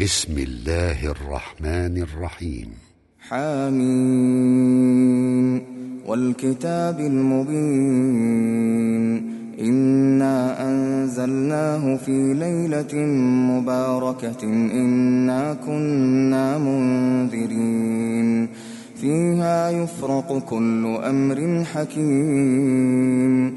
بسم الله الرحمن الرحيم. حامين والكتاب المبين. إنا أنزلناه في ليلة مباركة. إنا كنا منذرين. فيها يفرق كل أمر حكيم.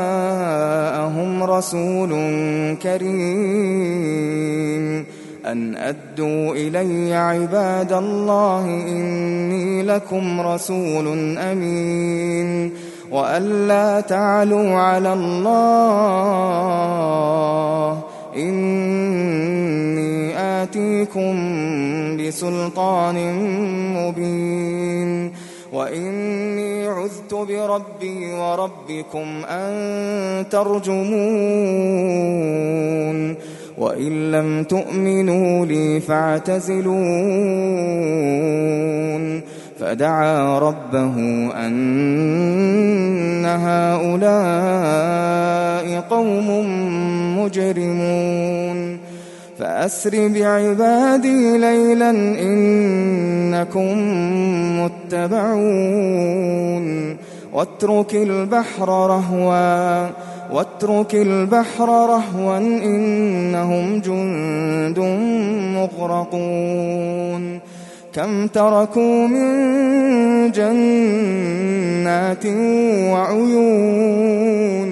رسول كريم. أن أدوا إلي عباد الله إني لكم رسول أمين. وأن لا تعلوا على الله. إني آتيكم بسلطان مبين. وإني عذت بربي وربكم أن ترجمون وإن لم تؤمنوا لي فاعتزلون فدعا ربه أن هؤلاء قوم مجرمون فأسر بعبادي ليلا إنكم متبعون. واترك البحر رهوا واترك البحر رهوا إنهم جند مغرقون. كم تركوا من جنات وعيون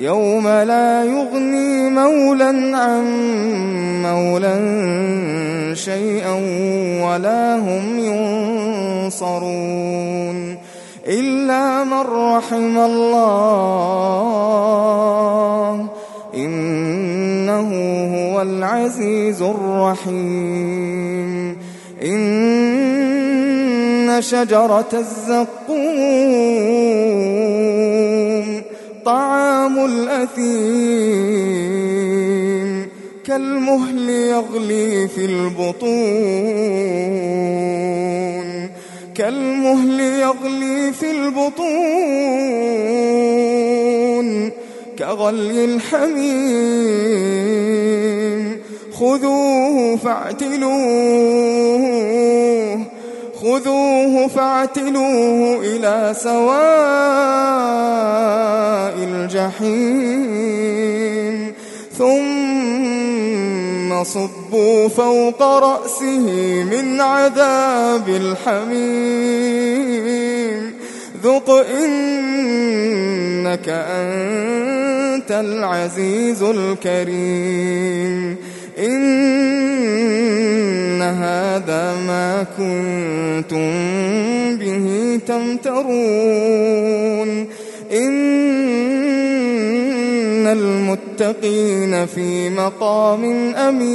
يوم لا يغني مولا عن مولا شيئا ولا هم ينصرون إلا من رحم الله إنه هو العزيز الرحيم إن شجرة الزقوم الأثيم كالمهل يغلي في البطون. كالمهل يغلي في البطون. كغلي الحميم. خذوه فاعتلوه. خذوه فاعتلوه إلى سواء الجحيم. ثم صبوا فوق رأسه من عذاب الحميم. ذق إنك أنت العزيز الكريم. إن هذا ما كنتم به تمترون. إن المتقين في مقام أمين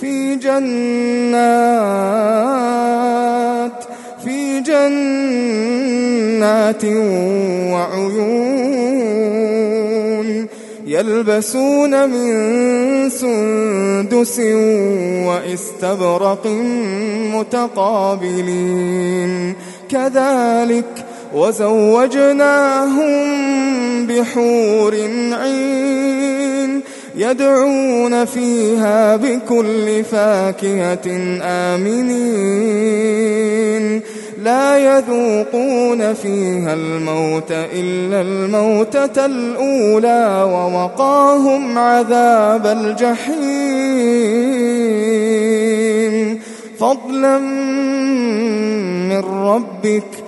في جنات في جنات وعيون يلبسون من سندس واستبرق متقابلين. كذلك وزوجناهم بحور عين يدعون فيها بكل فاكهة آمنين. لا يذوقون فيها الموت إلا الموتة الأولى ووقاهم عذاب الجحيم. فضلا من ربك